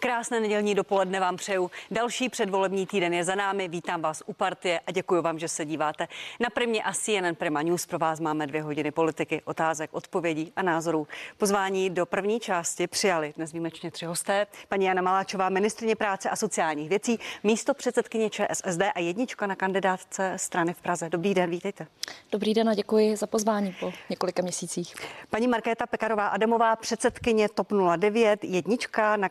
Krásné nedělní dopoledne vám přeju. Další předvolební týden je za námi. Vítám vás u partie a děkuji vám, že se díváte. Na Primě a CNN Prima News pro vás máme dvě hodiny politiky, otázek, odpovědí a názorů. Pozvání do první části přijali dnes výjimečně tři hosté. Paní Jana Maláčová, ministrině práce a sociálních věcí, místo předsedkyně ČSSD a jednička na kandidátce strany v Praze. Dobrý den, vítejte. Dobrý den a děkuji za pozvání po několika měsících. Paní Markéta Pekarová Adamová, předsedkyně TOP 09, jednička na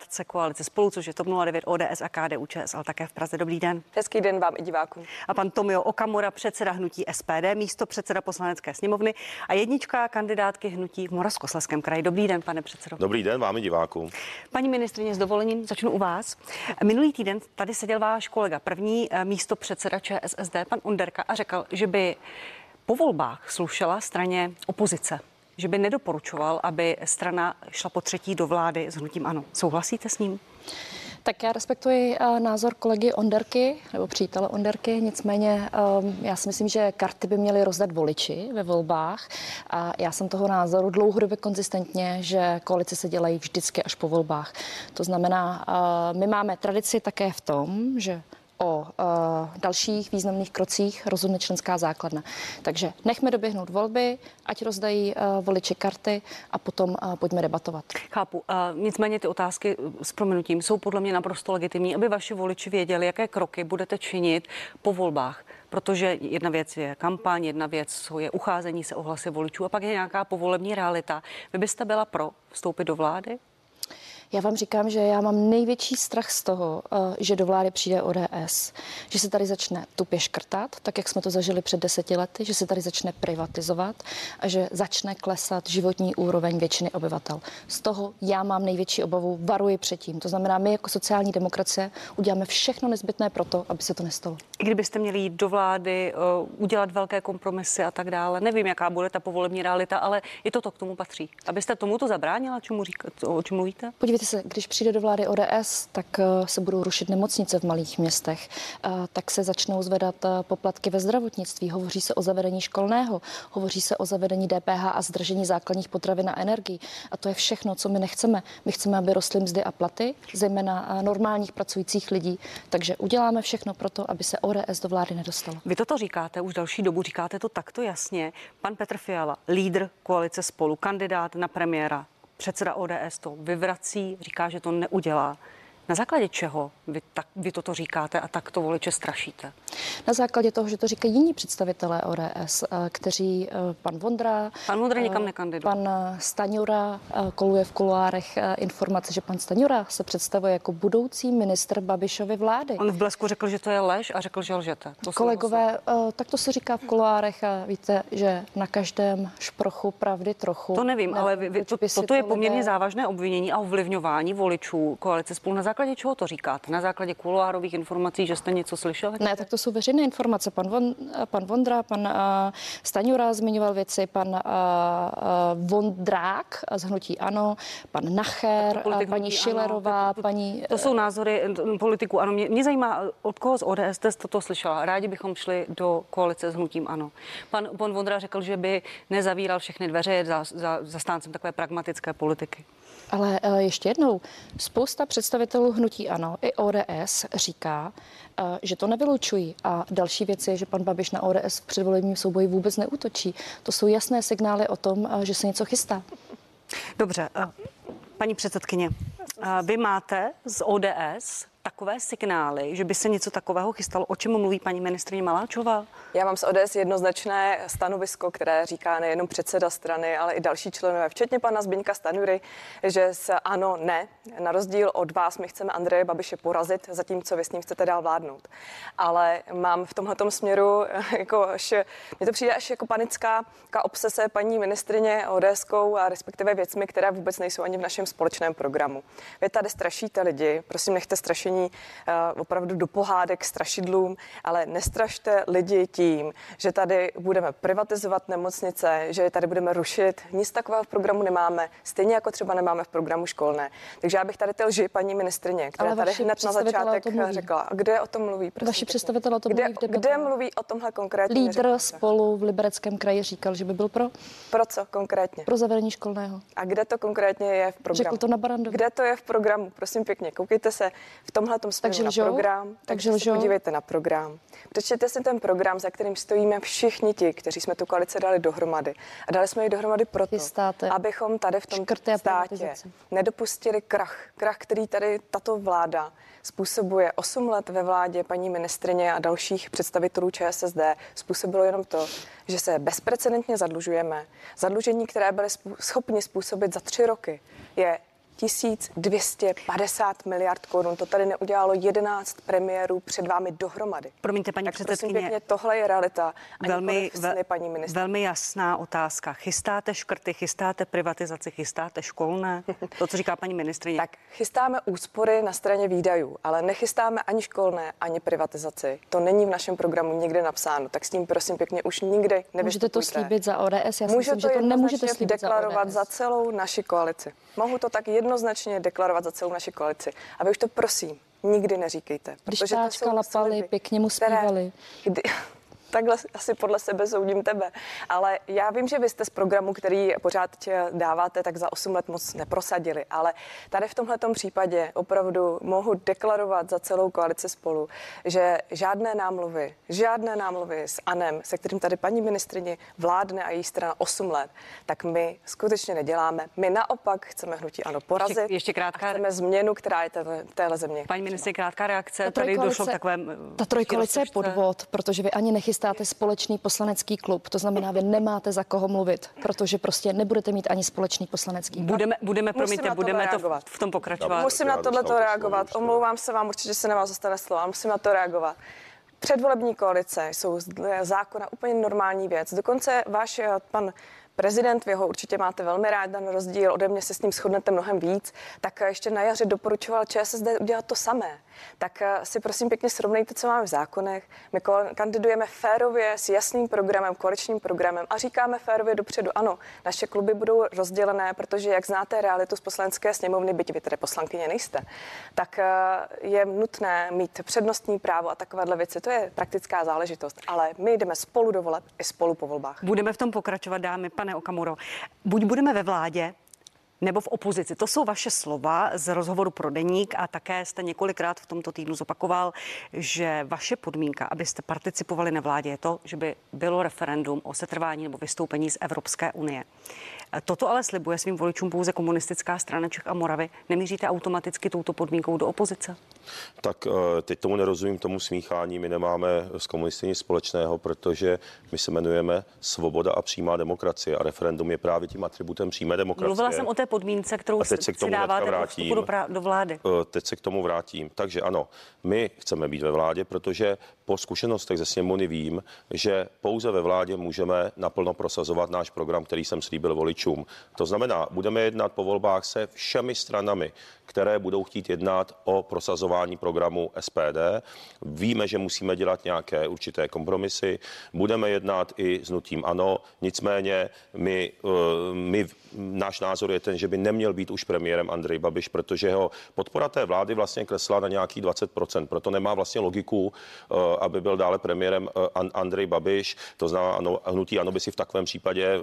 kandidátce koalice spolu, což je TOP 09, ODS a KDU ČSL také v Praze. Dobrý den. Hezký den vám i divákům. A pan Tomio Okamura, předseda hnutí SPD, místo předseda poslanecké sněmovny a jednička kandidátky hnutí v Moravskoslezském kraji. Dobrý den, pane předsedo. Dobrý den vám i divákům. Paní ministrině, s dovolením začnu u vás. Minulý týden tady seděl váš kolega, první eh, místo předseda ČSSD, pan Underka, a řekl, že by po volbách slušela straně opozice že by nedoporučoval, aby strana šla po třetí do vlády s hnutím ano. Souhlasíte s ním? Tak já respektuji uh, názor kolegy Onderky, nebo přítele Onderky, nicméně um, já si myslím, že karty by měly rozdat voliči ve volbách a já jsem toho názoru dlouhodobě konzistentně, že koalice se dělají vždycky až po volbách. To znamená, uh, my máme tradici také v tom, že o uh, dalších významných krocích rozhodne členská základna. Takže nechme doběhnout volby, ať rozdají uh, voliči karty a potom uh, pojďme debatovat. Chápu. Nicméně ty otázky s proměnutím jsou podle mě naprosto legitimní, aby vaši voliči věděli, jaké kroky budete činit po volbách. Protože jedna věc je kampaň, jedna věc je ucházení se o hlasy voličů a pak je nějaká povolební realita. Vy byste byla pro vstoupit do vlády? Já vám říkám, že já mám největší strach z toho, eh, že do vlády přijde ODS, že se tady začne tupě škrtat, tak jak jsme to zažili před deseti lety, že se tady začne privatizovat a že začne klesat životní úroveň většiny obyvatel. Z toho já mám největší obavu, varuji předtím. To znamená, my jako sociální demokracie uděláme všechno nezbytné pro to, aby se to nestalo. I kdybyste měli jít do vlády, uh, udělat velké kompromisy a tak dále, nevím, jaká bude ta povolební realita, ale i toto k tomu patří. Abyste tomuto zabránila, čemu říká, o čem mluvíte? Podívejte Se, když přijde do vlády ODS, tak eh, se budou rušit nemocnice v malých městech, eh, tak se začnou zvedat eh, poplatky ve zdravotnictví, hovoří se o zavedení školného, hovoří se o zavedení DPH a zdržení základních potravin a energií. A to je všechno, co my nechceme. My chceme, aby rostly mzdy a platy, zejména normálních pracujících lidí. Takže uděláme všechno pro to, aby se ODS do vlády nedostalo. Vy toto říkáte už další dobu, říkáte to takto jasně. Pan Petr Fiala, lídr koalice spolu, kandidát na premiéra, Předseda ODS to vyvrací, říká, že to neudělá. Na základě čeho vy, tak, vy toto říkáte a tak to voliče strašíte? Na základě toho, že to říkají jiní představitelé ODS, eh, kteří eh, pan Vondra. Pan Vondra nikam eh, nekandiduje. Pan Staňura koluje v kuloárech informace, že pan Staňura se představuje jako budoucí ministr Babišovy vlády. On v blesku řekl, že to je lež a řekl, že lžete. To Kolegové, tak to se říká v kuloárech a víte, že na každém šprochu pravdy trochu. To nevím, ne, ale vy, vy, to, toto je poměrně lidé... závažné obvinění a ovlivňování voličů koalice spolu na základě čeho to říkáte? Na základě kuloárových informací, že jste něco slyšeli? Ne, tak to jsou veřejné informace. Pan, Von, pan Vondra, pan uh, Staňura zmiňoval věci, pan uh, uh, Vondrák z Hnutí Ano, pan Nacher, paní Šilerová, ano, to, to, paní... To jsou názory politiků. Ano, mě, mě zajímá, od koho z ODS jste toto slyšela. Rádi bychom šli do koalice s Hnutím Ano. Pan, pan Vondra řekl, že by nezavíral všechny dveře, je za, za, zastáncem takové pragmatické politiky. Ale uh, ještě jednou, spousta představitelů hnutí ANO i ODS říká, uh, že to nevylučují. A další věc je, že pan Babiš na ODS v předvolebním souboji vůbec neútočí. To jsou jasné signály o tom, uh, že se něco chystá. Dobře, paní předsedkyně, vy máte z ODS takové signály, že by se něco takového chystalo? O čem mluví paní ministrině Maláčová? Já mám z ODS jednoznačné stanovisko, které říká nejenom předseda strany, ale i další členové, včetně pana Zbyňka Stanury, že se ano, ne. Na rozdíl od vás, my chceme Andreje Babiše porazit, zatímco vy s ním chcete dál vládnout. Ale mám v tomhle směru, jako až, mně to přijde až jako panická obsese paní ministrině ODSkou a respektive věcmi, které vůbec nejsou ani v našem společném programu. Vy tady strašíte lidi, prosím, nechte strašení uh, opravdu do pohádek, strašidlům, ale nestrašte lidi tím, že tady budeme privatizovat nemocnice, že tady budeme rušit. Nic takového v programu nemáme, stejně jako třeba nemáme v programu školné. Takže já bych tady ty lži paní ministrině, která tady hned na začátek řekla. A kde o tom mluví? Vaši představitel o tom kde, mluví v Kde mluví o tomhle konkrétně? Lídr spolu v Libereckém kraji říkal, že by byl pro. Pro co konkrétně? Pro zavedení školného. A kde to konkrétně je v programu? Řekl to na Barandově. Kde to je v programu? Prosím pěkně, koukejte se v tomhle směru na program. Takže se podívejte na program. Přečtěte si ten program, za kterým stojíme všichni ti, kteří jsme tu koalici dali dohromady. A dali jsme ji dohromady proto, abychom tady v tom státě nedopustili krach. Krach, který tady tato vláda způsobuje 8 let ve vládě paní ministrině a dalších představitelů ČSSD, způsobilo jenom to, že se bezprecedentně zadlužujeme. Zadlužení, které byly schopni způsobit za tři roky, je 1250 miliard korun. To tady neudělalo 11 premiérů před vámi dohromady. Promiňte, paní tak předsedkyně. Pěkně, tohle je realita. Velmi, ve, paní ministr. velmi jasná otázka. Chystáte škrty, chystáte privatizaci, chystáte školné? To, co říká paní ministrině. tak chystáme úspory na straně výdajů, ale nechystáme ani školné, ani privatizaci. To není v našem programu nikde napsáno. Tak s tím prosím pěkně už nikdy nevystupujte. Můžete to slíbit za ODS? Já si myslím, že to nemůžete slíbit deklarovat za, za celou naši koalici. Mohu to tak jedno jednoznačně deklarovat za celou naši koalici. A vy už to prosím nikdy neříkejte. Když jsou lapali, pěkně mu zpívali. Kdy, takhle asi podle sebe soudím tebe. Ale já vím, že vy jste z programu, který pořád dáváte, tak za 8 let moc neprosadili. Ale tady v tomhle případě opravdu mohu deklarovat za celou koalici spolu, že žádné námluvy, žádné námluvy s ANEM, se kterým tady paní ministrině vládne a její strana 8 let, tak my skutečně neděláme. My naopak chceme hnutí ano porazit. Ještě, ještě krátká. chceme změnu, která je v téhle země. Paní ministrině, krátká reakce. Tady došlo k takovém. Ta trojkoalice je podvod, protože vy ani nechystáte chystáte společný poslanecký klub. To znamená, vy nemáte za koho mluvit, protože prostě nebudete mít ani společný poslanecký klub. Budeme, budeme promiňte, budeme to v, v tom pokračovat. Musím na tohle to reagovat. Omlouvám se vám, určitě se na vás zastane slova, musím na to reagovat. Předvolební koalice jsou z zákona úplně normální věc. Dokonce váš eh, pan prezident, vy ho určitě máte velmi rád, na rozdíl ode mě se s ním shodnete mnohem víc, tak ještě na jaře doporučoval ČSSD udělat to samé tak eh, si prosím pěkně srovnejte, co máme v zákonech. My kandidujeme férově s jasným programem, koaličním programem a říkáme férově dopředu, ano, naše kluby budou rozdělené, protože jak znáte realitu z poslanecké sněmovny, byť vy tedy poslankyně nejste, tak eh, je nutné mít přednostní právo a takovéhle věci. To je praktická záležitost, ale my jdeme spolu do voleb i spolu po volbách. Budeme v tom pokračovat, dámy, pane Okamuro. Buď budeme ve vládě, nebo v opozici. To jsou vaše slova z rozhovoru pro deník a také jste několikrát v tomto týdnu zopakoval, že vaše podmínka, abyste participovali na vládě, je to, že by bylo referendum o setrvání nebo vystoupení z Evropské unie. Toto ale slibuje svým voličům pouze komunistická strana Čech a Moravy. Nemíříte automaticky touto podmínkou do opozice? Tak eh, teď tomu nerozumím, tomu smíchání. My nemáme s komunisty nic společného, protože my se jmenujeme Svoboda a přímá demokracie a referendum je právě tím atributem přímé demokracie. Mluvila jsem o té podmínce, kterou teď se k tomu si dáváte vrátím. Do, do vlády. Eh, teď se k tomu vrátím. Takže ano, my chceme být ve vládě, protože po zkušenostech ze sněmovny vím, že pouze ve vládě můžeme naplno prosazovat náš program, který jsem slíbil voličům. To znamená, budeme jednat po volbách se všemi stranami, které budou chtít jednat o prosazování programu SPD. Víme, že musíme dělat nějaké určité kompromisy. Budeme jednat i s nutím ano. Nicméně my, eh, my, náš názor je ten, že by neměl být už premiérem Andrej Babiš, protože jeho podpora té vlády vlastně klesla na nějaký 20%. Proto nemá vlastně logiku, eh, aby byl dále premiérem eh, Andrej Babiš. To znamená, ano, hnutí ano by si v takovém případě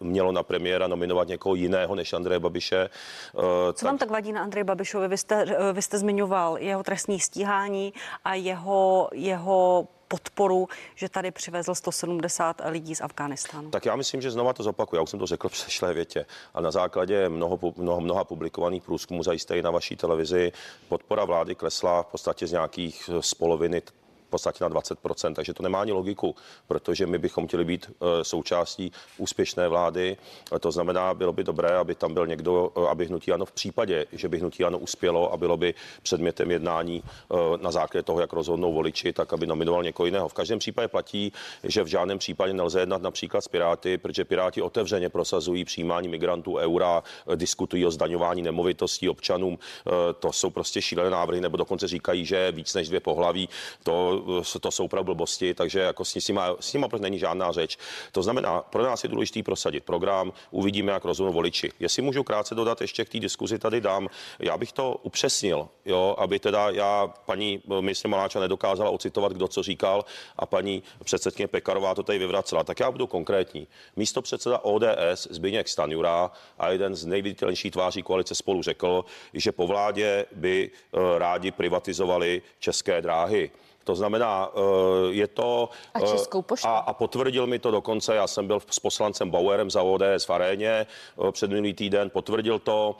mělo na premiéra nominovat někoho jiného než Andreje Babiše. Co tak... vám tak vadí na Andrej Babišovi. Vy jste, eh, vy jste zmiňoval jeho trestní stíhání a jeho, jeho podporu, že tady přivezl 170 lidí z Afghánistánu. Tak já myslím, že znova to zopakuju. Já už jsem to řekl v přešlé větě. A na základě mnoho, mnoho, mnoha publikovaných průzkumů zajisté i na vaší televizi podpora vlády klesla v podstatě z nějakých z poloviny podstatě na 20%, takže to nemá ani logiku, protože my bychom chtěli být eh, součástí úspěšné vlády. To znamená, bylo by dobré, aby tam byl někdo, eh, aby hnutí ano v případě, že by hnutí ano uspělo a bylo by předmětem jednání eh, na základě toho, jak rozhodnou voliči, tak aby nominoval někoho jiného. V každém případě platí, že v žádném případě nelze jednat například s Piráty, protože Piráti otevřeně prosazují přijímání migrantů eura, diskutují o zdaňování nemovitostí občanům. To jsou prostě šílené návrhy, nebo dokonce říkají, že víc než dvě pohlaví, to, to jsou opravdu blbosti, takže jako s nimi, s nimi prostě není žádná řeč. To znamená, pro nás je důležité prosadit program, uvidíme, jak rozhodnou voliči. Jestli můžu krátce dodat ještě k té diskuzi tady dám, já bych to upřesnil, jo, aby teda já paní ministr Maláča nedokázala ocitovat, kdo co říkal a paní předsedkyně Pekarová to tady vyvracela. Tak já budu konkrétní. Místo předseda ODS Zbigněk Stanjura a jeden z nejviditelnějších tváří koalice spolu řekl, že po vládě by eh, rádi privatizovali české dráhy. To znamená, eh, je to... A eh, Českou poštu. A, a potvrdil mi to dokonce, já jsem byl s poslancem Bauerem za ODS v aréně eh, před minulý týden, potvrdil to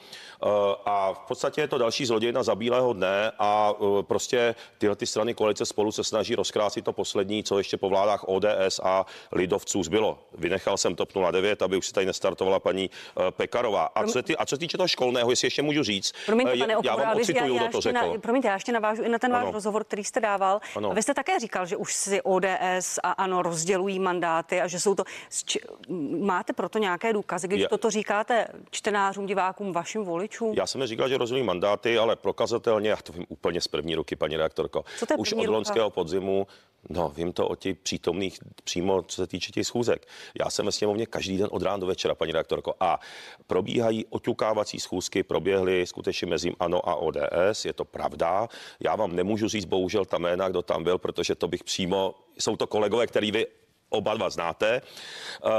a v podstatě je to další zlodějna za bílého dne a prostě tyhle ty strany koalice spolu se snaží rozkrásit to poslední, co ještě po vládách ODS a lidovců zbylo. Vynechal jsem TOP 09, aby už si tady nestartovala paní Pekarová. A co, ty, a co týče toho školného, jestli ještě můžu říct, Promiňte, pane já vám ocituju, kdo to řekl. Na, promiňte, já ještě navážu i na ten váš rozhovor, který jste dával. Ano. A vy jste také říkal, že už si ODS a ano rozdělují mandáty a že jsou to. Máte proto nějaké důkazy, když Já- toto říkáte čtenářům, divákům, vašim voličům? Já jsem neříkal, že rozdělují mandáty, ale prokazatelně, já to vím úplně z první ruky, paní redaktorko, Co to je už od ruka? loňského podzimu, no vím to o těch přítomných přímo, co se týče těch schůzek. Já jsem ve sněmovně každý den od rána do večera, paní redaktorko, a probíhají oťukávací schůzky, proběhly skutečně mezi ANO a ODS, je to pravda. Já vám nemůžu říct bohužel ta jména, kdo tam byl, protože to bych přímo, jsou to kolegové, který vy oba dva znáte. Uh,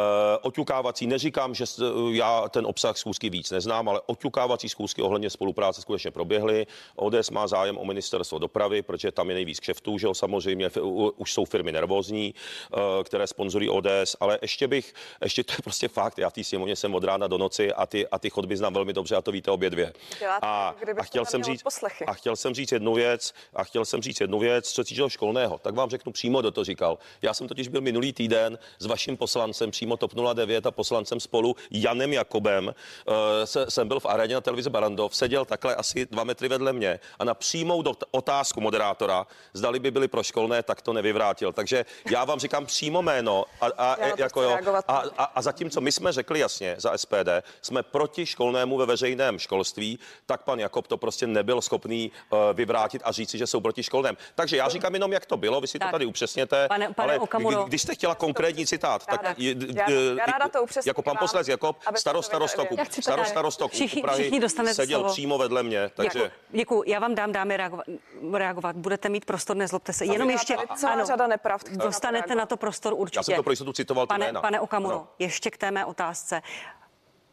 oťukávací, neříkám, že já ten obsah schůzky víc neznám, ale oťukávací schůzky ohledně spolupráce skutečně proběhly. ODS má zájem o ministerstvo dopravy, protože tam je nejvíc kšeftů, že jo, samozřejmě už jsou firmy nervózní, uh, které sponzorují ODS, ale ještě bych, ještě to je prostě fakt, já v té sněmovně jsem od rána do noci a ty, a ty chodby znám velmi dobře a to víte obě dvě. Děláte, A, a chtěl jsem říct, a chtěl jsem říct jednu věc, a chtěl jsem říct jednu věc, co se týče školného, tak vám řeknu přímo, kdo to říkal. Já jsem totiž byl minulý týden s vaším poslancem přímo TOP 09 a poslancem spolu Janem Jakobem. Uh, se, jsem byl v aréně na televizi Barandov, seděl takhle asi dva metry vedle mě a na přímou dot- otázku moderátora, zdali by byly pro školné, tak to nevyvrátil. Takže já vám říkám přímo jméno a, a, jako jo, a, a, a zatímco my jsme řekli jasně za SPD, jsme proti školnému ve veřejném školství, tak pan Jakob to prostě nebyl schopný uh, vyvrátit a říci, že jsou proti školném. Takže já říkám jenom, jak to bylo, vy si Tak. to tady upřesněte. Pane- pane ale Okamuro. kdy- když jste chtěla konkrétní citát, tak Ráda. je- Já- já ráda to upřesním jako pan poslanec Jakob, abyste starost to věděli. starostoku, Já chci to starost rád. starostoku Všichni- u Prahy všichni seděl slovo. přímo vedle mě, takže... Děkuji. Děkuji. Já vám dám, dámy, reagovat. reagovat. Budete mít prostor, nezlobte se. Jenom ještě. celá řada nepravd, Dostanete na to prostor určitě. Já jsem to pro jistotu citoval Pane, pane Okamuro, Ano. ještě k té mé otázce.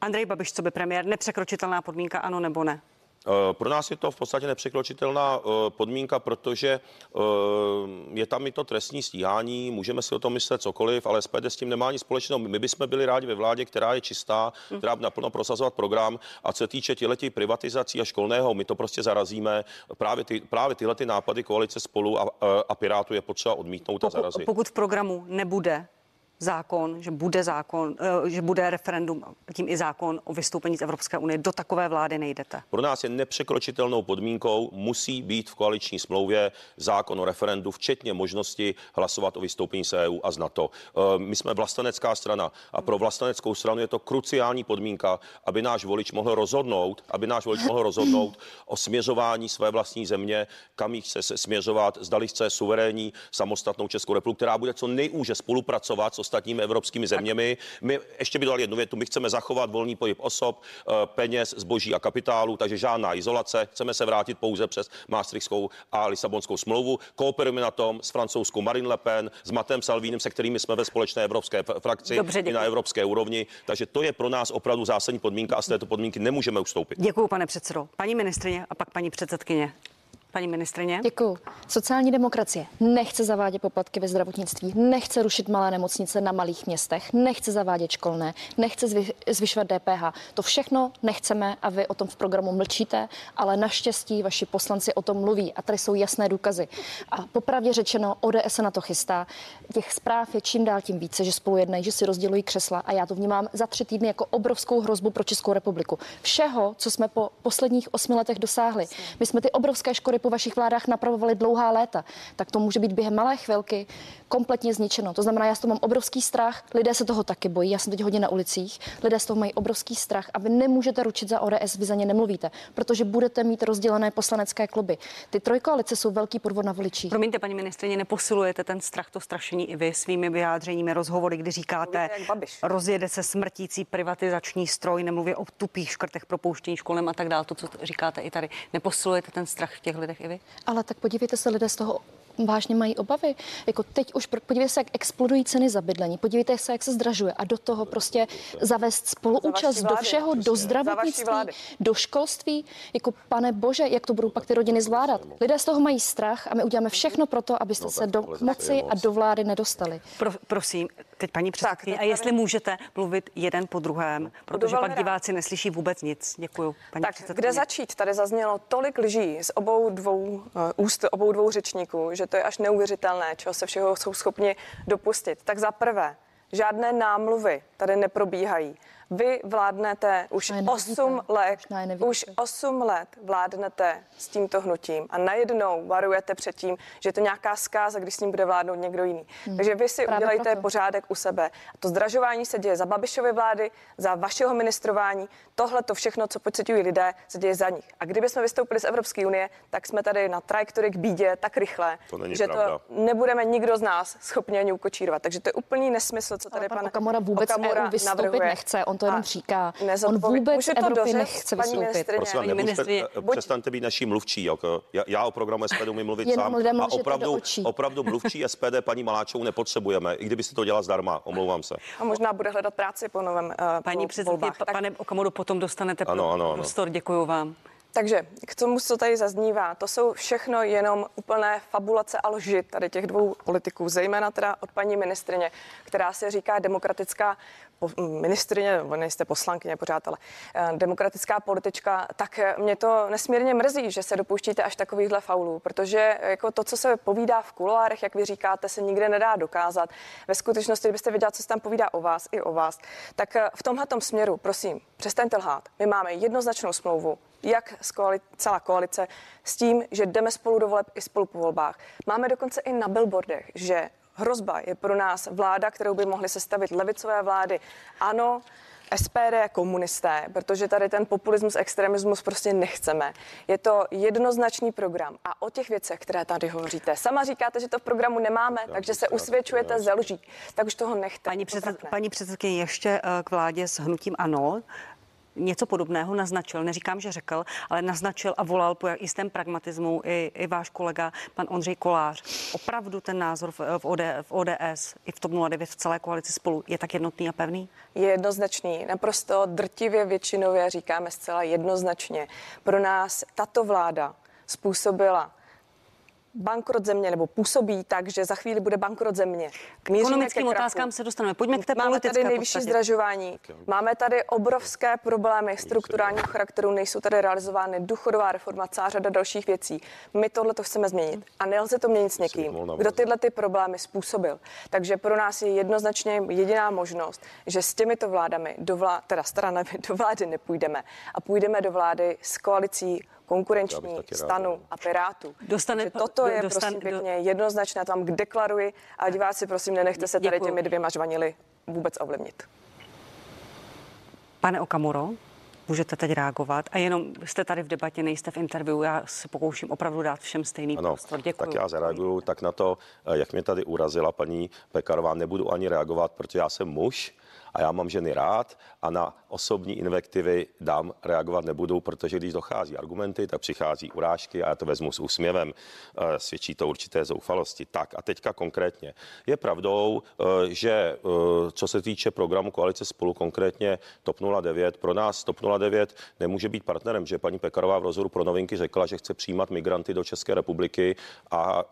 Andrej Babiš, co by premiér, nepřekročitelná podmínka, ano nebo ne? Eh, Pro nás je to v podstatě nepřekročitelná eh, podmínka, protože eh, je tam i to trestní stíhání, můžeme si o tom myslet cokoliv, ale SPD s tím nemá nic společného. My bychom byli rádi ve vládě, která je čistá, která by naplno prosazovat program a co se týče těchto privatizací a školného, my to prostě zarazíme. Právě, ty, právě tyhle ty nápady koalice spolu a, a- Pirátu je potřeba odmítnout a zarazit. pokud v programu nebude zákon, že bude zákon, eh, že bude referendum, tím i zákon o vystoupení z Evropské unie, do takové vlády nejdete. Pro nás je nepřekročitelnou podmínkou, musí být v koaliční smlouvě zákon o referendu, včetně možnosti hlasovat o vystoupení z EU a z NATO. Eh, My jsme vlastenecká strana a pro vlasteneckou stranu je to kruciální podmínka, aby náš volič mohl rozhodnout, aby náš volič mohl rozhodnout o směřování své vlastní země, kam jí chce se směřovat, zdali chce suverénní samostatnou Českou republiku, která bude co nejúže spolupracovat s ostatními evropskými zeměmi. My ještě by dal jednu větu, my chceme zachovat volný pohyb osob, eh, peněz, zboží a kapitálu, takže žádná izolace. Chceme se vrátit pouze přes Maastrichtskou a Lisabonskou smlouvu. Kooperujeme na tom s francouzskou Marine Le Pen, s Matem Salvínem, se kterými jsme ve společné evropské frakci Dobře, i na evropské úrovni. Takže to je pro nás opravdu zásadní podmínka a z této podmínky nemůžeme ustoupit. Děkuji, pane předsedo. Paní ministrině a pak paní předsedkyně. Paní ministrině. Děkuji. Sociální demokracie nechce zavádět poplatky ve zdravotnictví, nechce rušit malé nemocnice na malých městech, nechce zavádět školné, nechce zvy, zvyšovat DPH. To všechno nechceme a vy o tom v programu mlčíte, ale naštěstí vaši poslanci o tom mluví a tady jsou jasné důkazy. A popravdě řečeno, ODS se na to chystá. Těch zpráv je čím dál tím více, že spolu jednají, že si rozdělují křesla a já to vnímám za tři týdny jako obrovskou hrozbu pro Českou republiku. Všeho, co jsme po posledních osmi letech dosáhli. My jsme ty obrovské škody po vašich vládách napravovali dlouhá léta, tak to může být během malé chvilky kompletně zničeno. To znamená, já z toho mám obrovský strach, lidé se toho taky bojí, já jsem teď hodně na ulicích, lidé z toho mají obrovský strach a vy nemůžete ručit za ODS, vy za ně nemluvíte, protože budete mít rozdělené poslanecké kluby. Ty trojkoalice jsou velký podvod na voličích. Promiňte, paní ministrině, neposilujete ten strach, to strašení i vy svými vyjádřeními, rozhovory, kdy říkáte, rozjede se smrtící privatizační stroj, nemluvě o tupých škrtech, propouštění školem a tak dále, to, co říkáte i tady. Neposilujete ten strach v těch lidech i vy? Ale tak podívejte se, lidé z toho vážně mají obavy. Jako teď už podívejte se, jak explodují ceny za bydlení, podívejte se, jak se zdražuje a do toho prostě zavést spoluúčast do všeho, do zdravotnictví, do školství. Jako pane bože, jak to budou pak ty rodiny zvládat? Lidé z toho mají strach a my uděláme všechno pro to, abyste no, se do moci a do vlády nedostali. Pro, prosím, teď paní předsedkyně, a jestli můžete mluvit jeden po druhém, protože pak diváci neslyší vůbec nic. Děkuji. Paní tak kde začít? Tady zaznělo tolik lží z obou dvou uh, úst obou dvou řečníků, že to je až neuvěřitelné, čeho se všeho jsou schopni dopustit. Tak za prvé, žádné námluvy tady neprobíhají. Vy vládnete už 8 let, už 8 let vládnete s tímto hnutím a najednou varujete před tím, že je to nějaká zkáza, když s ním bude vládnout někdo jiný. Hmm. Takže vy si Právě udělejte proto. pořádek u sebe. A to zdražování se děje za Babišovy vlády, za vašeho ministrování. Tohle to všechno, co pocitují lidé, se děje za nich. A kdyby jsme vystoupili z Evropské unie, tak jsme tady na trajektorii k bídě tak rychle, to že pravda. to nebudeme nikdo z nás schopni ani ukočírovat. Takže to je úplný nesmysl, co tady pan, pan Okamura vůbec Okamura EU vystoupit navrhuje. nechce. On to jenom říká. On vůbec Evropy dořez, nechce vystoupit. Prosím, paní ministrině, buď... přestaňte být naší mluvčí. Jako, já, já o programu SPD umím mluvit sám a opravdu, opravdu mluvčí SPD paní Maláčovou nepotřebujeme, i kdyby si to dělala zdarma. Omlouvám se. A možná bude hledat práci po novém uh, Paní předsedkyně, pane Okamoru, potom dostanete ano, ano, ano. prostor. Děkuji vám. Takže k tomu, co tady zaznívá, to jsou všechno jenom úplné fabulace a lži tady těch dvou politiků, zejména teda od paní ministrině, která se říká demokratická ministrině, nebo nejste poslankyně pořád, ale eh, demokratická politička, tak mě to nesmírně mrzí, že se dopouštíte až takovýchhle faulů, protože jako to, co se povídá v kuloárech, jak vy říkáte, se nikde nedá dokázat. Ve skutečnosti, kdybyste věděla, co se tam povídá o vás i o vás, tak eh, v tomhle směru, prosím, přestaňte lhát. My máme jednoznačnou smlouvu, jak z koali- celá koalice, s tím, že jdeme spolu do voleb i spolu po volbách. Máme dokonce i na billboardech, že hrozba je pro nás vláda, kterou by mohly sestavit levicové vlády. Ano, SPD komunisté, protože tady ten populismus, extremismus prostě nechceme. Je to jednoznačný program a o těch věcech, které tady hovoříte. Sama říkáte, že to v programu nemáme, Já takže se usvědčujete ze lží. Tak už toho nechte. Paní, předsed, paní předsedkyně, ještě eh, k vládě s hnutím ANO něco podobného naznačil, neříkám, že řekl, ale naznačil a volal po jistém pragmatismu i, i váš kolega, pan Ondřej Kolář. Opravdu ten názor v, v, OD, v ODS i v TOP 09 v celé koalici spolu je tak jednotný a pevný? Je jednoznačný. Naprosto drtivě většinově říkáme zcela jednoznačně. Pro nás tato vláda způsobila bankrot země nebo působí tak, že za chvíli bude bankrot země. K ekonomickým otázkám se dostaneme. Pojďme k té Máme tady nejvyšší podstatě. zdražování, máme tady obrovské problémy strukturálního charakteru, nejsou tady realizovány důchodová reforma, celá řada dalších věcí. My tohle to chceme změnit a nelze to měnit s někým, kdo tyhle ty problémy způsobil. Takže pro nás je jednoznačně jediná možnost, že s těmito vládami, do vlá, teda stranami do vlády nepůjdeme a půjdeme do vlády s koalicí konkurenční stanu a Pirátů. Dostane, toto je dostane, prosím pěkně jednoznačné, to vám deklaruji a diváci prosím nenechte se tady těmi dvěma žvanily vůbec ovlivnit. Pane Okamuro, můžete teď reagovat a jenom jste tady v debatě, nejste v interview, já se pokouším opravdu dát všem stejný ano, prostor. Děkuji. Tak já zareaguju tak na to, jak mě tady urazila paní Pekarová, nebudu ani reagovat, protože já jsem muž A já mám ženy rád a na osobní invektivy dám reagovat nebudu, protože když dochází argumenty, tak přichází urážky a já to vezmu s úsměvem. Eh, svědčí to určité zoufalosti. Tak a teďka konkrétně. Je pravdou, eh, že eh, co se týče programu Koalice spolu, konkrétně TOP 09, pro nás TOP 09 nemůže být partnerem, že paní Pekarová v rozhovoru pro novinky řekla, že chce přijímat migranty do České republiky a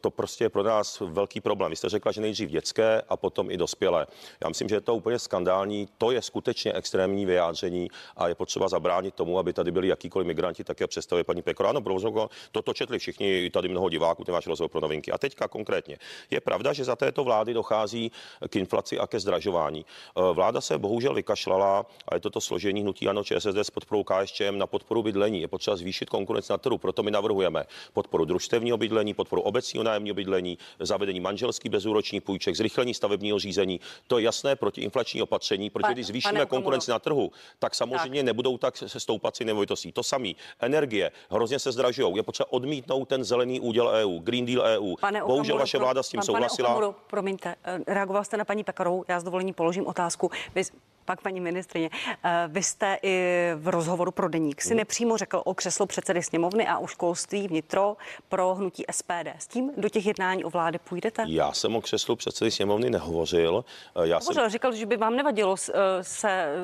to prostě je pro nás velký problém. Vy jste řekla, že nejdřív dětské a potom i dospělé. Já myslím, že je to úplně skandální. To je skutečně extrémní vyjádření a je potřeba zabránit tomu, aby tady byli jakýkoliv migranti, tak jak představuje paní Pekora. Ano, protože toto četli všichni, tady mnoho diváků, ty máš rozhovor pro novinky. A teďka konkrétně. Je pravda, že za této vlády dochází k inflaci a ke zdražování. E, vláda se bohužel vykašlala a je toto složení hnutí ano ČSSD s podporou KSČM na podporu bydlení. Je potřeba zvýšit konkurenci na trhu, proto my navrhujeme podporu družstevního bydlení, podporu obecního nájemního bydlení, zavedení manželských bezúročních půjček, zrychlení stavebního řízení. To je jasné protiinflační opatření, protože když zvýšíme konkurenci na trhu, tak samozřejmě tak. nebudou tak se stoupat si nemovitostí. To samý. Energie hrozně se zdražují. Je potřeba odmítnout ten zelený úděl EU, Green Deal EU. Pane Bohužel Okamuru, vaše vláda s tím pan, souhlasila. Pane Okamuru, promiňte, eh, reagoval jste na paní Pekarovou, já s dovolením položím otázku. Vy pak paní ministrině, eh, vy jste i v rozhovoru pro Deník si mhm. nepřímo řekl o křeslo předsedy sněmovny a o školství vnitro pro hnutí SPD. S tím do těch jednání o vlády půjdete? Já jsem o křeslu předsedy sněmovny nehovořil. Eh, já Hovořil, jsem... říkal, že by vám nevadilo eh, se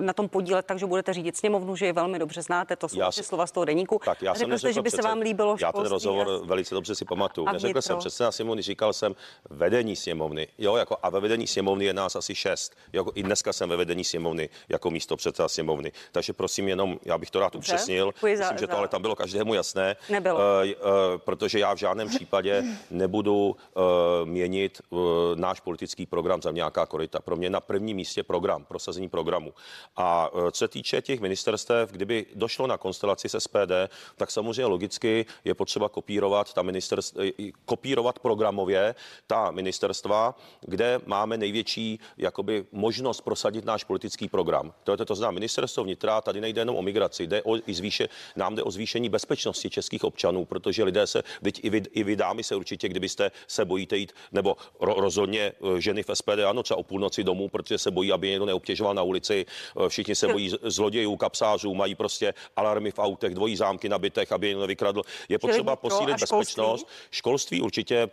na tom podílet, takže budete řídit sněmovnu, že je velmi dobře znáte, to jsou já si... slova z toho deníku. Tak já jsem jste, že by se vám líbilo Já ten rozhovor a... velice dobře si pamatuju. Neřekl jsem předseda sněmovny, říkal jsem vedení sněmovny. Jo, jako a ve vedení sněmovny je nás asi šest. Jako I dneska jsem ve vedení sněmovny jako místo předseda sněmovny. Takže prosím jenom, já bych to rád upřesnil. Myslím, za, že to ale tam bylo každému jasné. Nebylo. Uh, uh, protože já v žádném případě nebudu uh, měnit uh, náš politický program za nějaká korita. Pro mě na prvním místě program, prosazení programu. A uh, co se týče těch ministerstev, kdyby došlo na konstelaci s SPD, tak samozřejmě logicky je potřeba kopírovat ta ministerstva, kopírovat programově ta ministerstva, kde máme největší jakoby možnost prosadit náš politický program. To, to, to znamená ministerstvo vnitra, tady nejde jenom o migraci, jde o, i zvýše, nám jde o zvýšení bezpečnosti českých občanů, protože lidé se, teď i vy, i vy dámy se určitě, kdybyste se bojíte jít, nebo ro, rozhodně eh, ženy v SPD, ano, třeba o půlnoci domů, protože se bojí, aby někdo neobtěžoval na ulici, eh, všichni se bojí zlodějů, kapsářů, mají prostě alarmy v autech, dvojí zámky na bytech, aby je někdo nevykradl. Je potřeba posílit bezpečnost. Školství určitě,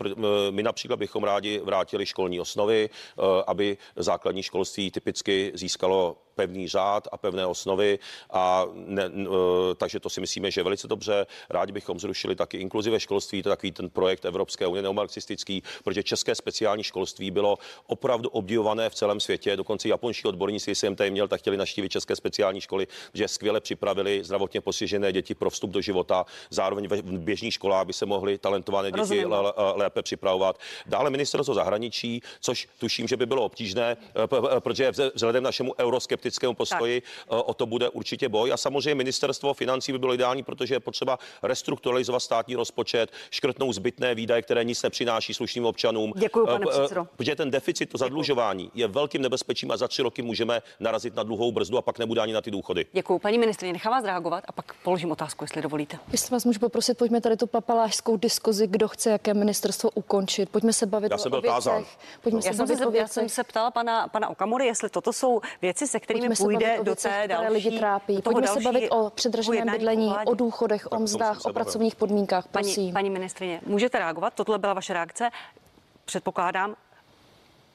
my například bychom rádi vrátili školní osnovy, eh, aby základní školství typicky získalo pevný řád a pevné osnovy a ne, e, takže to si myslíme, že je velice dobře. Rádi bychom zrušili taky inkluzive školství, to je takový ten projekt Evropské unie neomarxistický, protože české speciální školství bylo opravdu obdivované v celém světě. Dokonce japonští odborníci, jsem tady měl, tak chtěli naštívit české speciální školy, že skvěle připravili zdravotně postižené děti pro vstup do života. Zároveň v běžných školách by se mohly talentované děti lépe připravovat. Dále ministerstvo zahraničí, což tuším, že by bylo obtížné, e, protože vzhledem našemu euroskeptickému skeptickému postoji, tak. o to bude určitě boj. A samozřejmě ministerstvo financí by bylo ideální, protože je potřeba restrukturalizovat státní rozpočet, škrtnout zbytné výdaje, které nic nepřináší slušným občanům. Děkuji, pane předsedo. Protože ten deficit, to zadlužování je velkým nebezpečím a za tři roky můžeme narazit na dlouhou brzdu a pak nebude ani na ty důchody. Děkuji, paní ministrině, nechám vás reagovat a pak položím otázku, jestli dovolíte. Jestli vás můžu poprosit, pojďme tady tu papalášskou diskuzi, kdo chce jaké ministerstvo ukončit. Pojďme se bavit Já jsem byl o věcech. Pojďme já, se jsem se, já jsem se ptala pana, pana Okamury, jestli toto jsou věci, se kterými Pojďme půjde do té další, lidi trápí. Pojďme se bavit o předraženém bydlení, o důchodech, o mzdách, o pracovních podmínkách. Prosím. Paní, paní ministrině, můžete reagovat? Tohle byla vaše reakce. Předpokládám,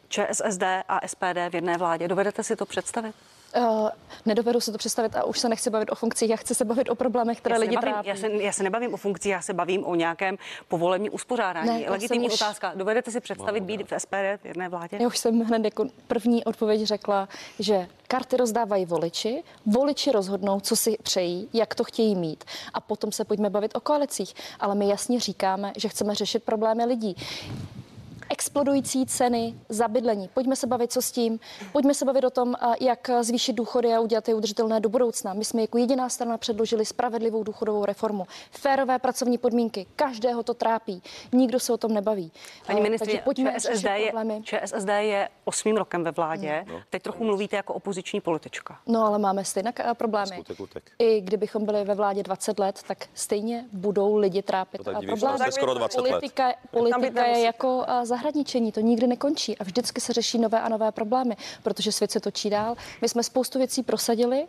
ČSSD a SPD v jedné vládě. Dovedete si to představit? Uh, nedovedu si to představit a už se nechci bavit o funkcích, já chci se bavit o problémech, které lidi nebavím, trápí. Já se, já se nebavím o funkcích, já se bavím o nějakém povolení uspořádání. Ne, Legitimní už... otázka. Dovedete si představit no, být v SPD v jedné vládě? Já už jsem hned jako první odpověď řekla, že karty rozdávají voliči, voliči rozhodnou, co si přejí, jak to chtějí mít a potom se pojďme bavit o koalicích. Ale my jasně říkáme, že chceme řešit problémy lidí explodující ceny za bydlení. Pojďme se bavit, co s tím. Pojďme se bavit o tom, jak zvýšit důchody a udělat je udržitelné do budoucna. My jsme jako jediná strana předložili spravedlivou důchodovou reformu. Férové pracovní podmínky. Každého to trápí. Nikdo se o tom nebaví. Pani ministrině, ČSSD je, ČSSD je osmým rokem ve vládě. No. Teď trochu mluvíte jako opoziční politička. No, ale máme stejné problémy. Skutek, utek. I kdybychom byli ve vládě 20 let, tak stejně budou lidi trápit. No, tak problémy. skoro 20 politika, let. politika je jako zahraničí zdravotničení, to nikdy nekončí a vždycky se řeší nové a nové problémy, protože svět se točí dál. My jsme spoustu věcí prosadili,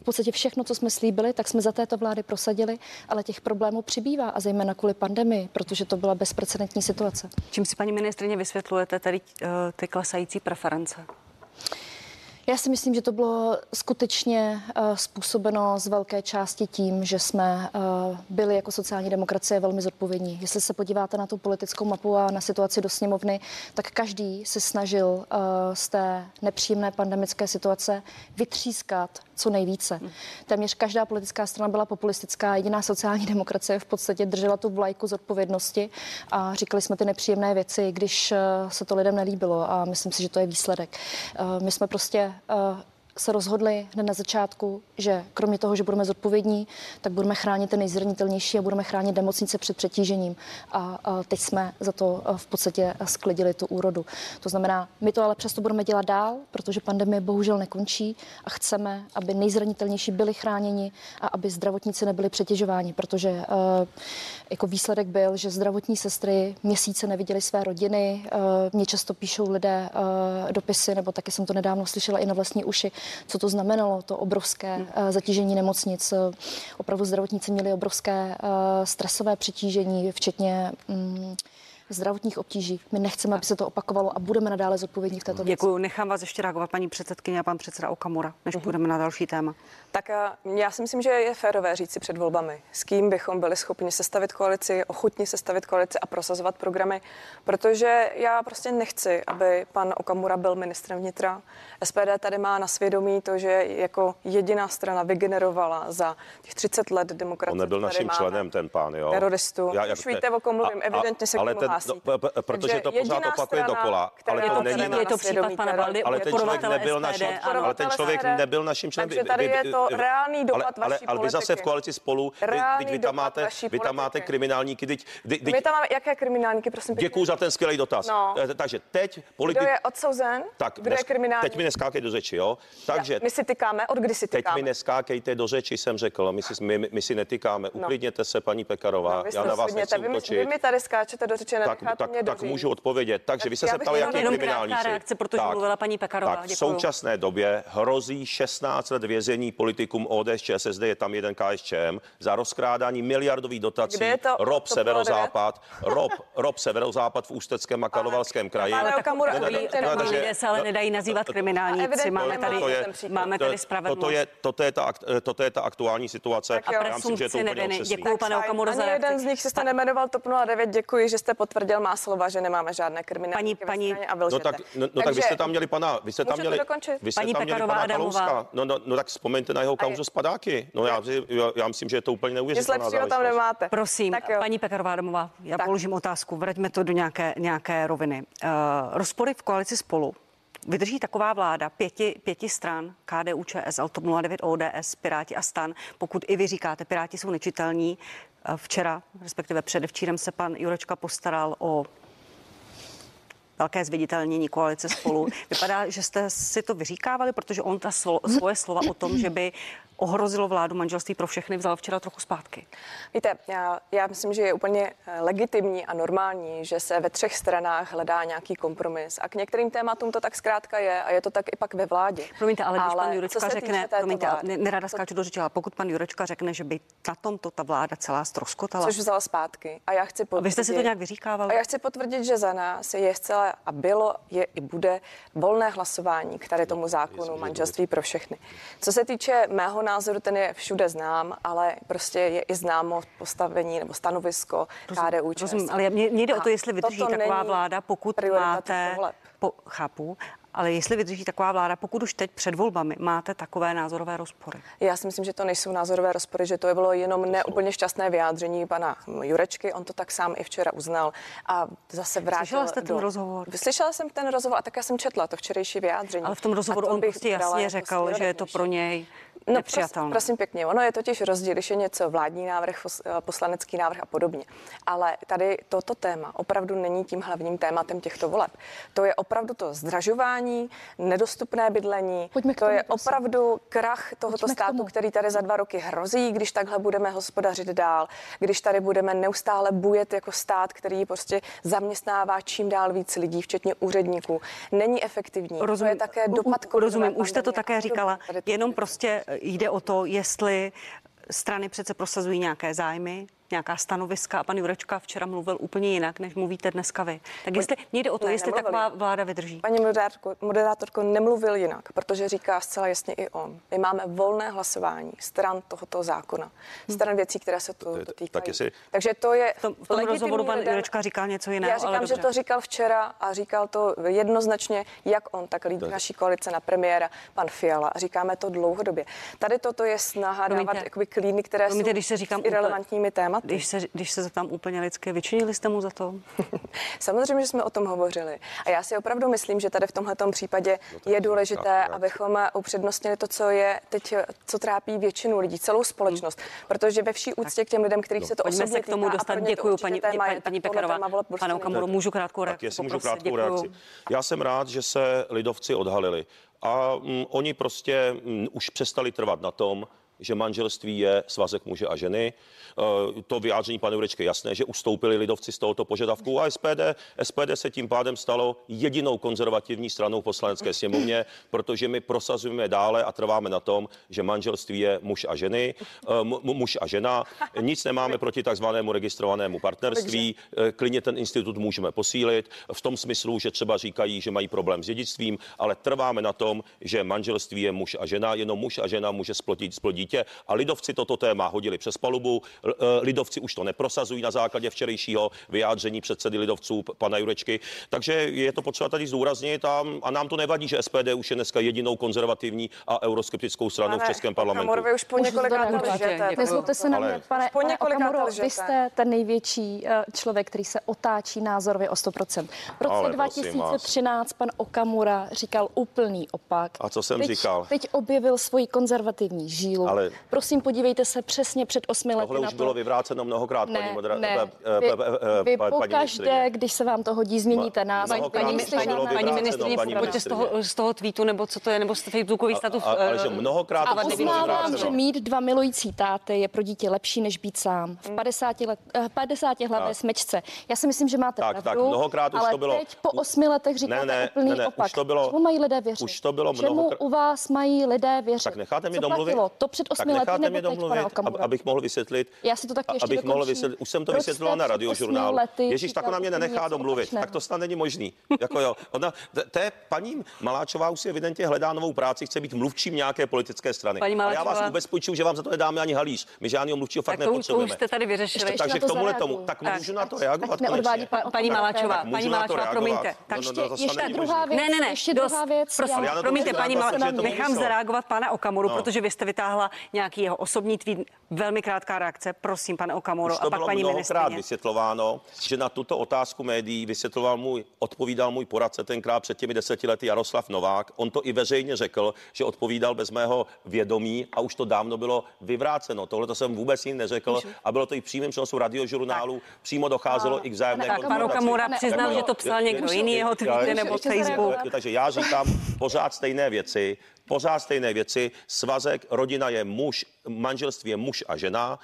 v podstatě všechno, co jsme slíbili, tak jsme za této vlády prosadili, ale těch problémů přibývá a zejména kvůli pandemii, protože to byla bezprecedentní situace. Čím si paní ministrině vysvětlujete tady uh, ty klesající preference? Já si myslím, že to bylo skutečně uh, způsobeno z velké části tím, že jsme uh, byli jako sociální demokracie velmi zodpovědní. Jestli se podíváte na tu politickou mapu a na situaci do sněmovny, tak každý se snažil uh, z té nepříjemné pandemické situace vytřískat co nejvíce. Hmm. Téměř každá politická strana byla populistická, jediná sociální demokracie v podstatě držela tu vlajku z odpovědnosti a říkali jsme ty nepříjemné věci, když se to lidem nelíbilo a myslím si, že to je výsledek. My jsme prostě uh, se rozhodli hned na začátku, že kromě toho, že budeme zodpovědní, tak budeme chránit ty nejzranitelnější a budeme chránit nemocnice před přetížením. A, a teď jsme za to v podstatě sklidili tu úrodu. To znamená, my to ale přesto budeme dělat dál, protože pandemie bohužel nekončí a chceme, aby nejzranitelnější byli chráněni a aby zdravotníci nebyli přetěžováni, protože jako výsledek byl, že zdravotní sestry měsíce neviděli své rodiny. Uh, mě často píšou lidé uh, dopisy, nebo taky jsem to nedávno slyšela i na vlastní uši, co to znamenalo, to obrovské hmm. Eh, zatížení nemocnic. Opravdu zdravotníci měli obrovské eh, stresové přetížení, včetně mm, zdravotních obtíží. My nechceme, aby se to opakovalo a budeme nadále zodpovědní v této věci. Děkuji. Nechám vás ještě reagovat paní předsedkyně a pan předseda Okamura, než uh-huh. půjdeme na další téma. Tak já si myslím, že je férové říct si před volbami, s kým bychom byli schopni sestavit koalici, ochotni sestavit koalici a prosazovat programy, protože já prostě nechci, aby pan Okamura byl ministrem vnitra. SPD tady má na svědomí to, že jako jediná strana vygenerovala za těch 30 let demokracie. On nebyl naším členem, ten pán, jo? Teroristu. Já, jak Už víte, o kom mluvím, evidentně se ale k ten, no, protože to pořád opakuje dokola, ale to není... Je to případ pana Valdy, ale ten člověk nebyl naším, ale ten člověk nebyl naším členem. Takže tady je to reálný dopad ale, vaší ale, ale vy zase v koalici spolu, vy, vy tam máte, vy tam máte kriminálníky. Teď, vy tam máme jaké kriminálníky, prosím? Děkuji za ten skvělý dotaz. No. Eh, takže teď politik... Kdo je odsouzen? Tak, Kdo je kriminální? Teď mi neskákej do řeči, jo? Takže... My si tykáme, od kdy si tykáme? Teď mi neskákejte do řeči, jsem řekl, my si, my, my si netykáme. No. Uklidněte se, paní Pekarová, no, já na vás nechci vy, útočit. Vy mi tady skáčete do řeči, tak, tak, tak můžu odpovědět. Takže vy jste se ptali, jaký kriminální reakce, protože tak, mluvila paní Pekarová. Tak v současné době hrozí 16 let vězení politikům ODS, ČSSD, je tam jeden KSČM, za rozkrádání miliardových dotací. Kde je to, rob to severozápad, rob, rob severozápad v Ústeckém a Karlovarském kraji. Ale lidé se ale nedají nazývat kriminálníci. Máme tady, máme tady spravedlnost. Toto je, toto, je ta, toto je ta aktuální situace. A presumpci neviny. Děkuji, pane Okamuro, za jeden z nich se jste nemenoval TOP 09. Děkuji, že jste potvrdil má slova, že nemáme žádné kriminální paní, paní, a no tak, no, no tak vy jste tam měli pana, vy jste tam měli, vy jste paní tam měli pana Kalouska. No, no, no, tak vzpomeňte na jeho kauzu spadáky. No já, já, já myslím, že je to úplně neuvěřitelná Nic tam nemáte. Prosím, tak paní Pekarová Adamová, já tak. položím otázku, vraťme to do nějaké, nějaké roviny. Uh, rozpory v koalici spolu Vydrží taková vláda pěti, pěti stran, KDU, ČSL, TOP 09, ODS, Piráti a STAN, pokud i vy říkáte, Piráti jsou nečitelní. Včera, respektive předevčírem se pan Jurečka postaral o velké zviditelnění koalice spolu. Vypadá, že jste si to vyříkávali, protože on ta svoje slova o tom, že by ohrozilo vládu manželství pro všechny, vzal včera trochu zpátky. Víte, já, já myslím, že je úplně eh, legitimní a normální, že se ve třech stranách hledá nějaký kompromis. A k některým tématům to tak zkrátka je a je to tak i pak ve vládě. Promiňte, ale, ale když pan Jurečka řekne, promiňte, vlády, nerada skáču do řeči, ale pokud pan Jurečka řekne, že by na tomto ta vláda celá stroskotala. Což vzal zpátky. A já chci potvrdit, a vy jste si to nějak vyříkával? A já chci potvrdit, že za nás je zcela a bylo, je i bude volné hlasování k tady tomu zákonu manželství pro všechny. Co se týče mého názoru, ten je všude znám, ale prostě je i známo postavení nebo stanovisko KDU. Ale mě, mě jde o to, jestli vydrží taková vláda, pokud máte, po, chápu, ale jestli vydrží taková vláda, pokud už teď před volbami máte takové názorové rozpory? Já si myslím, že to nejsou názorové rozpory, že to bylo jenom neúplně šťastné vyjádření pana Jurečky. On to tak sám i včera uznal a zase vrátil. Slyšela jste ten do... rozhovor? Slyšela jsem ten rozhovor a tak já jsem četla to včerejší vyjádření. Ale v tom rozhovoru on prostě jasně řekl, že je to pro něj No, nepřijatelné. Prosím, prosím pěkně, ono je totiž rozdíl, když je něco vládní návrh, poslanecký návrh a podobně. Ale tady toto téma opravdu není tím hlavním tématem těchto voleb. To je opravdu to zdražování, nedostupné bydlení, Pojďme to tomu, je prosím. opravdu krach tohoto Pojďme státu, který tady za dva roky hrozí, když takhle budeme hospodařit dál, když tady budeme neustále bujet jako stát, který prostě zaměstnává čím dál víc lidí, včetně úředníků. Není efektivní. to je také dopad u- Rozumím, už jste to také říkala. Jenom prostě jde o to, jestli strany přece prosazují nějaké zájmy, nějaká stanoviska a pan Jurečka včera mluvil úplně jinak, než mluvíte dneska vy. Tak jestli mě jde o to, Ne, jestli nemluvil taková vláda vydrží. Paní moderátorko, moderátorko nemluvil jinak, protože říká zcela jasně i on. My máme volné hlasování stran tohoto zákona, stran věcí, které se to je- dotýkají. tak jestli- Takže to je V tom, v tom rozhovoru pan lidem- Jurečka říkal něco jiného. Já říkám, ale že dobře. to říkal včera a říkal to jednoznačně, jak on, tak lídr naší koalice na premiéra, pan Fiala. A říkáme to dlouhodobě. Tady toto je snaha Promiňte. dávat jakoby klíny, které Promiňte, jsou když se říkám s irrelevantními úplně- tématy. Když se, když se zeptám úplně lidsky, vyčinili jste mu za to? Samozřejmě, že jsme o tom hovořili. A já si opravdu myslím, že tady v tomhle případě je důležité, abychom upřednostnili to, co je teď, co trápí většinu lidí, celou společnost. Protože ve vší úctě k těm lidem, kterých se to Pojďme osobně se k tomu týká, dostat. Děkuji, paní, téma paní, paní tak Pekarová. prostě Pane. Okamuro, můžu krátkou Tak reakci jestli můžu krátkou Děkuju. reakci. Já jsem rád, že se lidovci odhalili a mm, oni prostě mm, už přestali trvat na tom, že manželství je svazek muže a ženy. E, To vyjádření pane Jurečky je jasné, že ustoupili lidovci z tohoto požadavku a SPD, SPD se tím pádem stalo jedinou konzervativní stranou v poslanecké sněmovně, protože my prosazujeme dále a trváme na tom, že manželství je muž a ženy, e, mu- muž a žena. Nic nemáme proti takzvanému registrovanému partnerství. E, Klidně ten institut můžeme posílit v tom smyslu, že třeba říkají, že mají problém s dědictvím, ale trváme na tom, že manželství je muž a žena, jenom muž a žena může splodit, splodit dítě. A lidovci toto téma hodili přes palubu. E, Lidovci už to neprosazují na základě včerejšího vyjádření předsedy lidovců pana Jurečky. Takže je to potřeba tady zdůraznit a, a nám to nevadí, že SPD už je dneska jedinou konzervativní a euroskeptickou stranou v Pane Českém parlamentu. Okamuro, vy už po. Nezlobte se na mě, pane, po pane několikáté Okamuro, lžete. vy jste ten největší eh, člověk, který se otáčí názorově o 100%. V roce Ale prosím vás. 2013 pan Okamura říkal úplný opak. A co jsem teď, říkal? Teď objevil svoji konzervativní žílu. Ale- Prosím, podívejte se přesně před osmi lety Tohle na už to. bylo vyvráceno mnohokrát, paní Ne, modera- ne. eh, eh, Vy, eh, vy paní pokaždé, když se vám to hodí, změníte názor. Paní, už paní, paní ministrině, paní pojďte z toho, z toho tweetu nebo co to je, nebo z facebookový status. a- ale že mnohokrát A už uznávám, že mít dva milující táty je pro dítě lepší, než být sám. V 50, let, eh, 50 hlavé Tak. smečce. Já si myslím, že máte Tak, pravdu, tak, mnohokrát už ale to bylo- teď po osmi letech říkáte Ne, ne, úplný ne, ne, už opak. to bylo- Čemu mají lidé věřit? už to bylo Čemu mnohokrát- u vás mají lidé věřit? Tak necháte Co domluvit? To před tak osmi lety necháte nebo mě teď, domluvit, ab, abych mohl vysvětlit. Já si to taky a- ještě abych mohl vysvětlit. Už jsem to vysvětloval na před radiožurnálu. lety Ježíš, tak ona mě nenechá domluvit. Tak to snad není možný. Jako jo. Ona, té paní Maláčová už si evidentně hledá novou práci, chce být mluvčím nějaké politické strany. Paní Ale já vás Maláčová- ubezpečuju, že vám za to nedáme ani halíř. My žádného mluvčího fakt Tak to, už- to nepotřebujeme. už jste tady vyřešili. Ještě Takže k to tomuhle tomu, tak Tak, můžu na to reagovat neodvádí Paní Maláčová, paní Maláčová, promiňte. No, Tak no, no, Ještě- snad ještě druhá věc. Ne, ne, ne. ještě druhá věc. Prosím, promiňte, paní reagovat, Mal- protože to nechám zareagovat pana Okamuru, protože vy jste vytáhla nějaký jeho osobní tweet. Velmi krátká reakce. Prosím, pane Okamuru. Už A pak bylo paní ministrině. vysvětlováno, že na tuto otázku médií vysvětloval můj, odpovídal můj poradce tenkrát před těmi deseti lety Jaroslav Novák. On to i veřejně řekl, že odpovídal bez mého vědomí a už to dávno bylo vyvráceno. Tohle to jsem vůbec jim neřekl a bylo to i v přímém přenosu radiožurnálu. Přímo docházelo i k vzájemné Tak pan konfrontaci. Okamura Pane přiznal, Okamuro, že to psal někdo jiný, je- jeho tweety já- nebo Facebook. Takže já říkám pořád stejné věci, pořád stejné věci. Svazek, rodina je muž, manželství je muž a žena.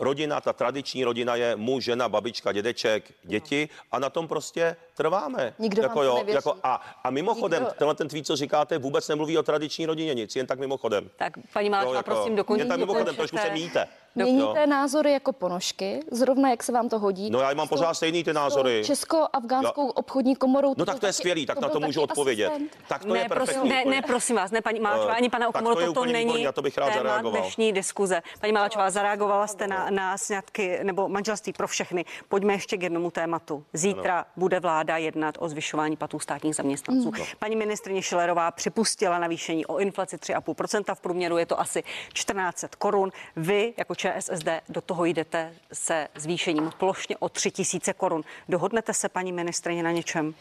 Rodina, ta tradiční rodina je muž, žena, babička, dědeček, děti a na tom prostě trváme. Nikdo jako nevěří. jako a, a mimochodem, Nikdo. tenhle ten tweet, co říkáte, vůbec nemluví o tradiční rodině nic, jen tak mimochodem. Tak paní Jo, jako- prosím, dokončete. Jen tak mimochodem, trošku se míjíte. Měníte názory jako ponožky, zrovna jak se vám to hodí. No já mám pořád stejný ty názory. Česko-afgánskou obchodní komorou. No tak to je skvělý, tak to na to můžu odpovědět. asistent. Tak to ne, je prosím, perfektní. ne, ne, prosím vás, ne, paní Maláčová, Eh, ani pana Okamuru, to úplně není na to bych rád téma zareagoval. dnešní diskuze. Paní Maláčová, zareagovala jste na, na sňatky nebo manželství pro všechny. Pojďme ještě k jednomu tématu. Zítra bude vláda jednat o zvyšování platů státních zaměstnanců. Paní ministrině Šilerová připustila navýšení o inflaci 3,5%, v průměru je to asi 1400 korun. Vy jako ČSSD do toho jdete se zvýšením plošně o 3000 korun. Dohodnete se, paní ministrině, na něčem?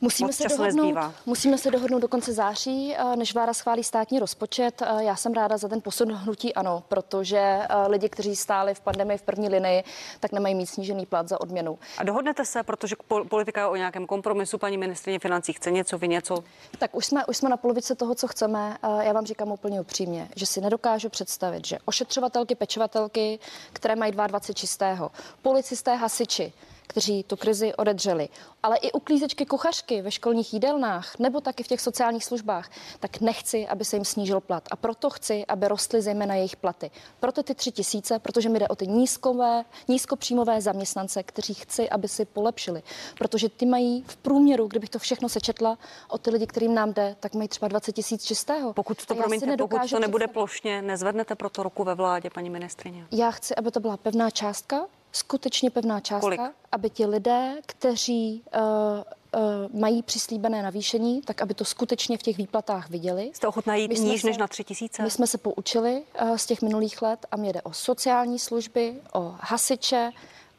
Musíme Moc se, dohodnout, nezbývá. musíme se dohodnout do konce září, eh, než vláda schválí státní rozpočet. Eh, Já jsem ráda za ten posun hnutí ano, protože eh, lidi, kteří stáli v pandemii v první linii, tak nemají mít snížený plat za odměnu. A dohodnete se, protože pol- politika je o nějakém kompromisu, paní ministrině financí chce něco, vy něco. Tak už jsme, už jsme na polovice toho, co chceme. Já vám říkám úplně upřímně, že si nedokážu představit, že ošetřovatelky, pečovatelky, které mají 22 čistého, policisté, hasiči, kteří tu krizi odedřeli, ale i uklízečky, kuchařky ve školních jídelnách nebo taky v těch sociálních službách, tak nechci, aby se jim snížil plat. A proto chci, aby rostly zejména jejich platy. Proto ty tři tisíce, protože mi jde o ty nízkové, nízkopříjmové zaměstnance, kteří chci, aby si polepšili. Protože ty mají v průměru, kdybych to všechno sečetla, o ty lidi, kterým nám jde, tak mají třeba 20 tisíc čistého. Pokud to, promiňte, pokud to nebude představit- plošně, nezvednete proto ruku ve vládě, paní ministrině. Já chci, aby to byla pevná částka, skutečně pevná částka, Kolik? aby ti lidé, kteří uh, uh, mají přislíbené navýšení, tak aby to skutečně v těch výplatách viděli. Jste ochotná jít níž se- než na tři tisíce? My jsme se poučili uh, z těch minulých let a mě jde o sociální služby, o hasiče,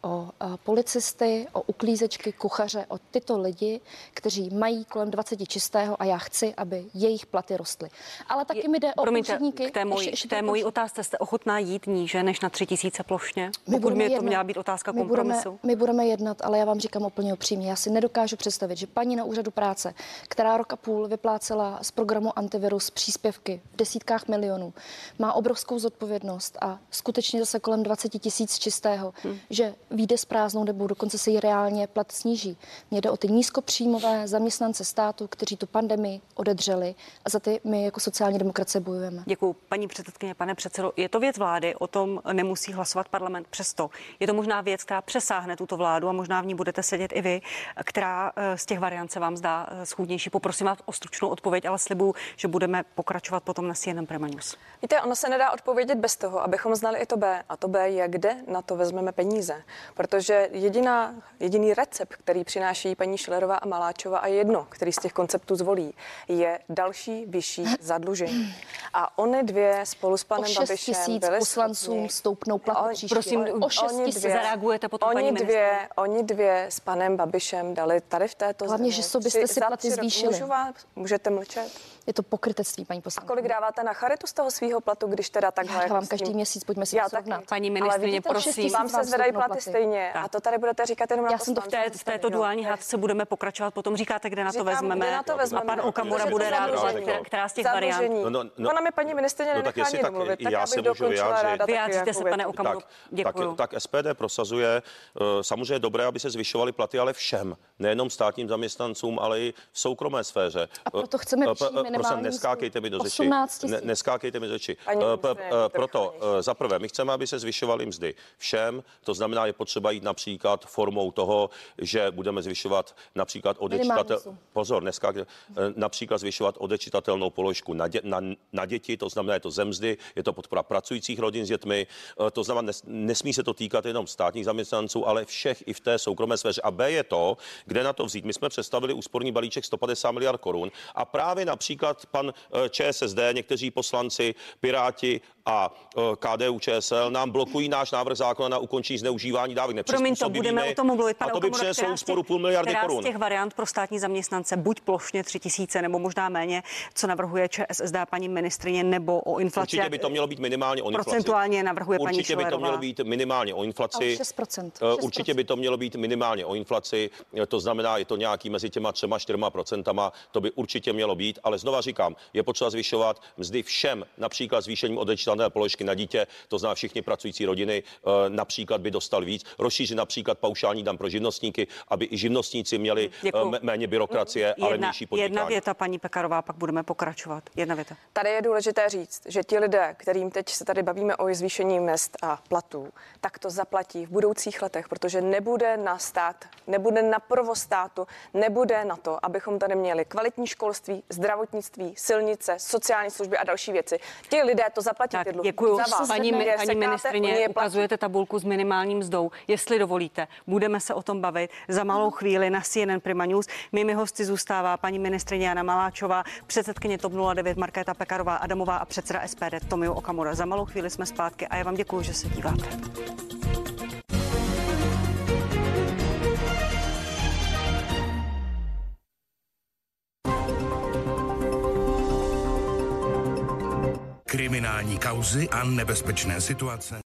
o policisty, o uklízečky, kuchaře, o tyto lidi, kteří mají kolem 20 čistého a já chci, aby jejich platy rostly. Ale taky mi jde o Promiňte, úředníky. k té mojí, ještě- ještě k té mojí otázce jste ochotná jít níže než na tři tisíce plošně? My Pokud budeme by to jednat. měla být otázka my kompromisu. Budeme, my budeme jednat, ale já vám říkám úplně upřímně, já si nedokážu představit, že paní na úřadu práce, která rok a půl vyplácela z programu antivirus příspěvky v desítkách milionů, má obrovskou zodpovědnost a skutečně zase kolem 20 tisíc čistého, hmm. že vyjde s prázdnou nebo dokonce se jí reálně plat sníží. Mně jde o ty nízkopříjmové zaměstnance státu, kteří tu pandemii odedřeli a za ty my jako sociální demokracie bojujeme. Děkuji, paní předsedkyně, pane předsedo. Je to věc vlády, o tom nemusí hlasovat parlament. Přesto je to možná věc, která přesáhne tuto vládu a možná v ní budete sedět i vy, která eh, z těch variant se vám zdá eh, schůdnější. Poprosím vás o stručnou odpověď, ale slibuju, že budeme pokračovat potom na CNN Prima News. Víte, ono se nedá odpovědět bez toho, abychom znali i to B. A to B je, kde na to vezmeme peníze. Protože jediná, jediný recept, který přináší paní Šilerová a Maláčová a jedno, který z těch konceptů zvolí, je další vyšší zadlužení. A oni dvě spolu s O panem 6 Babišem tisíc byli poslancům schopni- stoupnou plat Oni- příště. prosím, o 6 Oni tisíc. dvě- Zareagujete potom, oni paní dvě, oni dvě s panem Babišem dali tady v této Hlavně, zemi že byste tři- si platy zvýšili. Můžu vás, můžete mlčet? Je to pokrytectví, paní A poslankyně. kolik dáváte na charitu z toho svého platu, když teda takhle... Já jako dávám tím- každý měsíc, pojďme si Já to srovnat. Paní ministrině, prosím. Vám se zvedají platy platy. stejně. Tak. A to tady budete říkat jenom na Já jsem to V té, v této duální hádce budeme pokračovat, potom říkáte, kde na to vezmeme. na to vezmeme. A pan Okamura bude zadlužení. která, z těch variant. No, no, no. Ona mi paní ministrině tak nenechá ani tak domluvit, tak já se můžu dokončila vyjádřit. Vyjádříte jako se, věc. pane Okamuro. Tak, Děkuju. tak, SPD prosazuje eh, samozřejmě dobré, aby se zvyšovaly platy, ale všem, nejenom státním zaměstnancům, ale i v soukromé sféře. A proto chceme Eh, Prosím, neskákejte mi do řeči. 18 Ne, 000. neskákejte mi do řeči. Eh, eh, Proto eh, za prvé, my chceme, aby se zvyšovaly mzdy všem, to znamená, je potřeba jít například formou toho, že budeme zvyšovat například odečitatel... Pozor, dneska eh, například zvyšovat odečitatelnou položku na, dě, na, na děti, to znamená, je to zemzdy, je to podpora pracujících rodin s dětmi, to znamená, nes, nesmí se to týkat jenom státních zaměstnanců, ale všech i v té soukromé sféře. A B je to, kde na to vzít. My jsme představili úsporný balíček 150 miliard korun a právě například pan eh, ČSSD, někteří poslanci, Piráti a eh, KDU ČSL nám blokují náš návrh zákona na ukončení zneužívání dávek Promiň to, budeme o tom mluvit. A Pane to by přineslo úsporu půl miliardy která korun. z těch variant pro státní zaměstnance, buď plošně 3 tisíce, nebo možná méně, co navrhuje ČSSD a paní ministrině, nebo o inflaci. Určitě by to mělo být minimálně o inflaci. Procentuálně navrhuje paní Určitě by to mělo být minimálně o inflaci. Ale 6%, Eh, 6%. Určitě by to mělo být minimálně o inflaci. Eh, To znamená, je to nějaký mezi těma třema, čtyřma procentama. To by určitě mělo být. Ale znova říkám, je potřeba zvyšovat mzdy všem, například zvýšením odečítané položky na dítě. To znamená, všichni pracující rodiny eh, například by dostal víc. Rozšířit například paušální dam pro živnostníky, aby i živnostníci měli eh, Děkuju. mé- méně byrokracie, ale Jedna, nižší podnikání. jedna věta, paní Pekarová, pak budeme pokračovat. Jedna věta. Tady je důležité říct, že ti lidé, kterým teď se tady bavíme o zvýšení mest a platů, tak to zaplatí v budoucích letech, protože nebude na stát, nebude na provoz státu, nebude na to, abychom tady měli kvalitní školství, zdravotnictví, silnice, sociální služby a další věci. Ti lidé to zaplatí Tak, děkuji. Paní, paní ministrině, ukazujete tabulku s minimálním mzdou. Jestli dovolíte, budeme se o tom bavit za malou chvíli na CNN Prima News. Mými hosty zůstává paní ministrině Jana Maláčová, předsedkyně TOP 09 Markéta Pekarová Adamová a předseda SPD Tomio Okamura. Za malou chvíli jsme zpátky a já vám děkuji, že se díváte. kriminální kauzy a nebezpečné situace.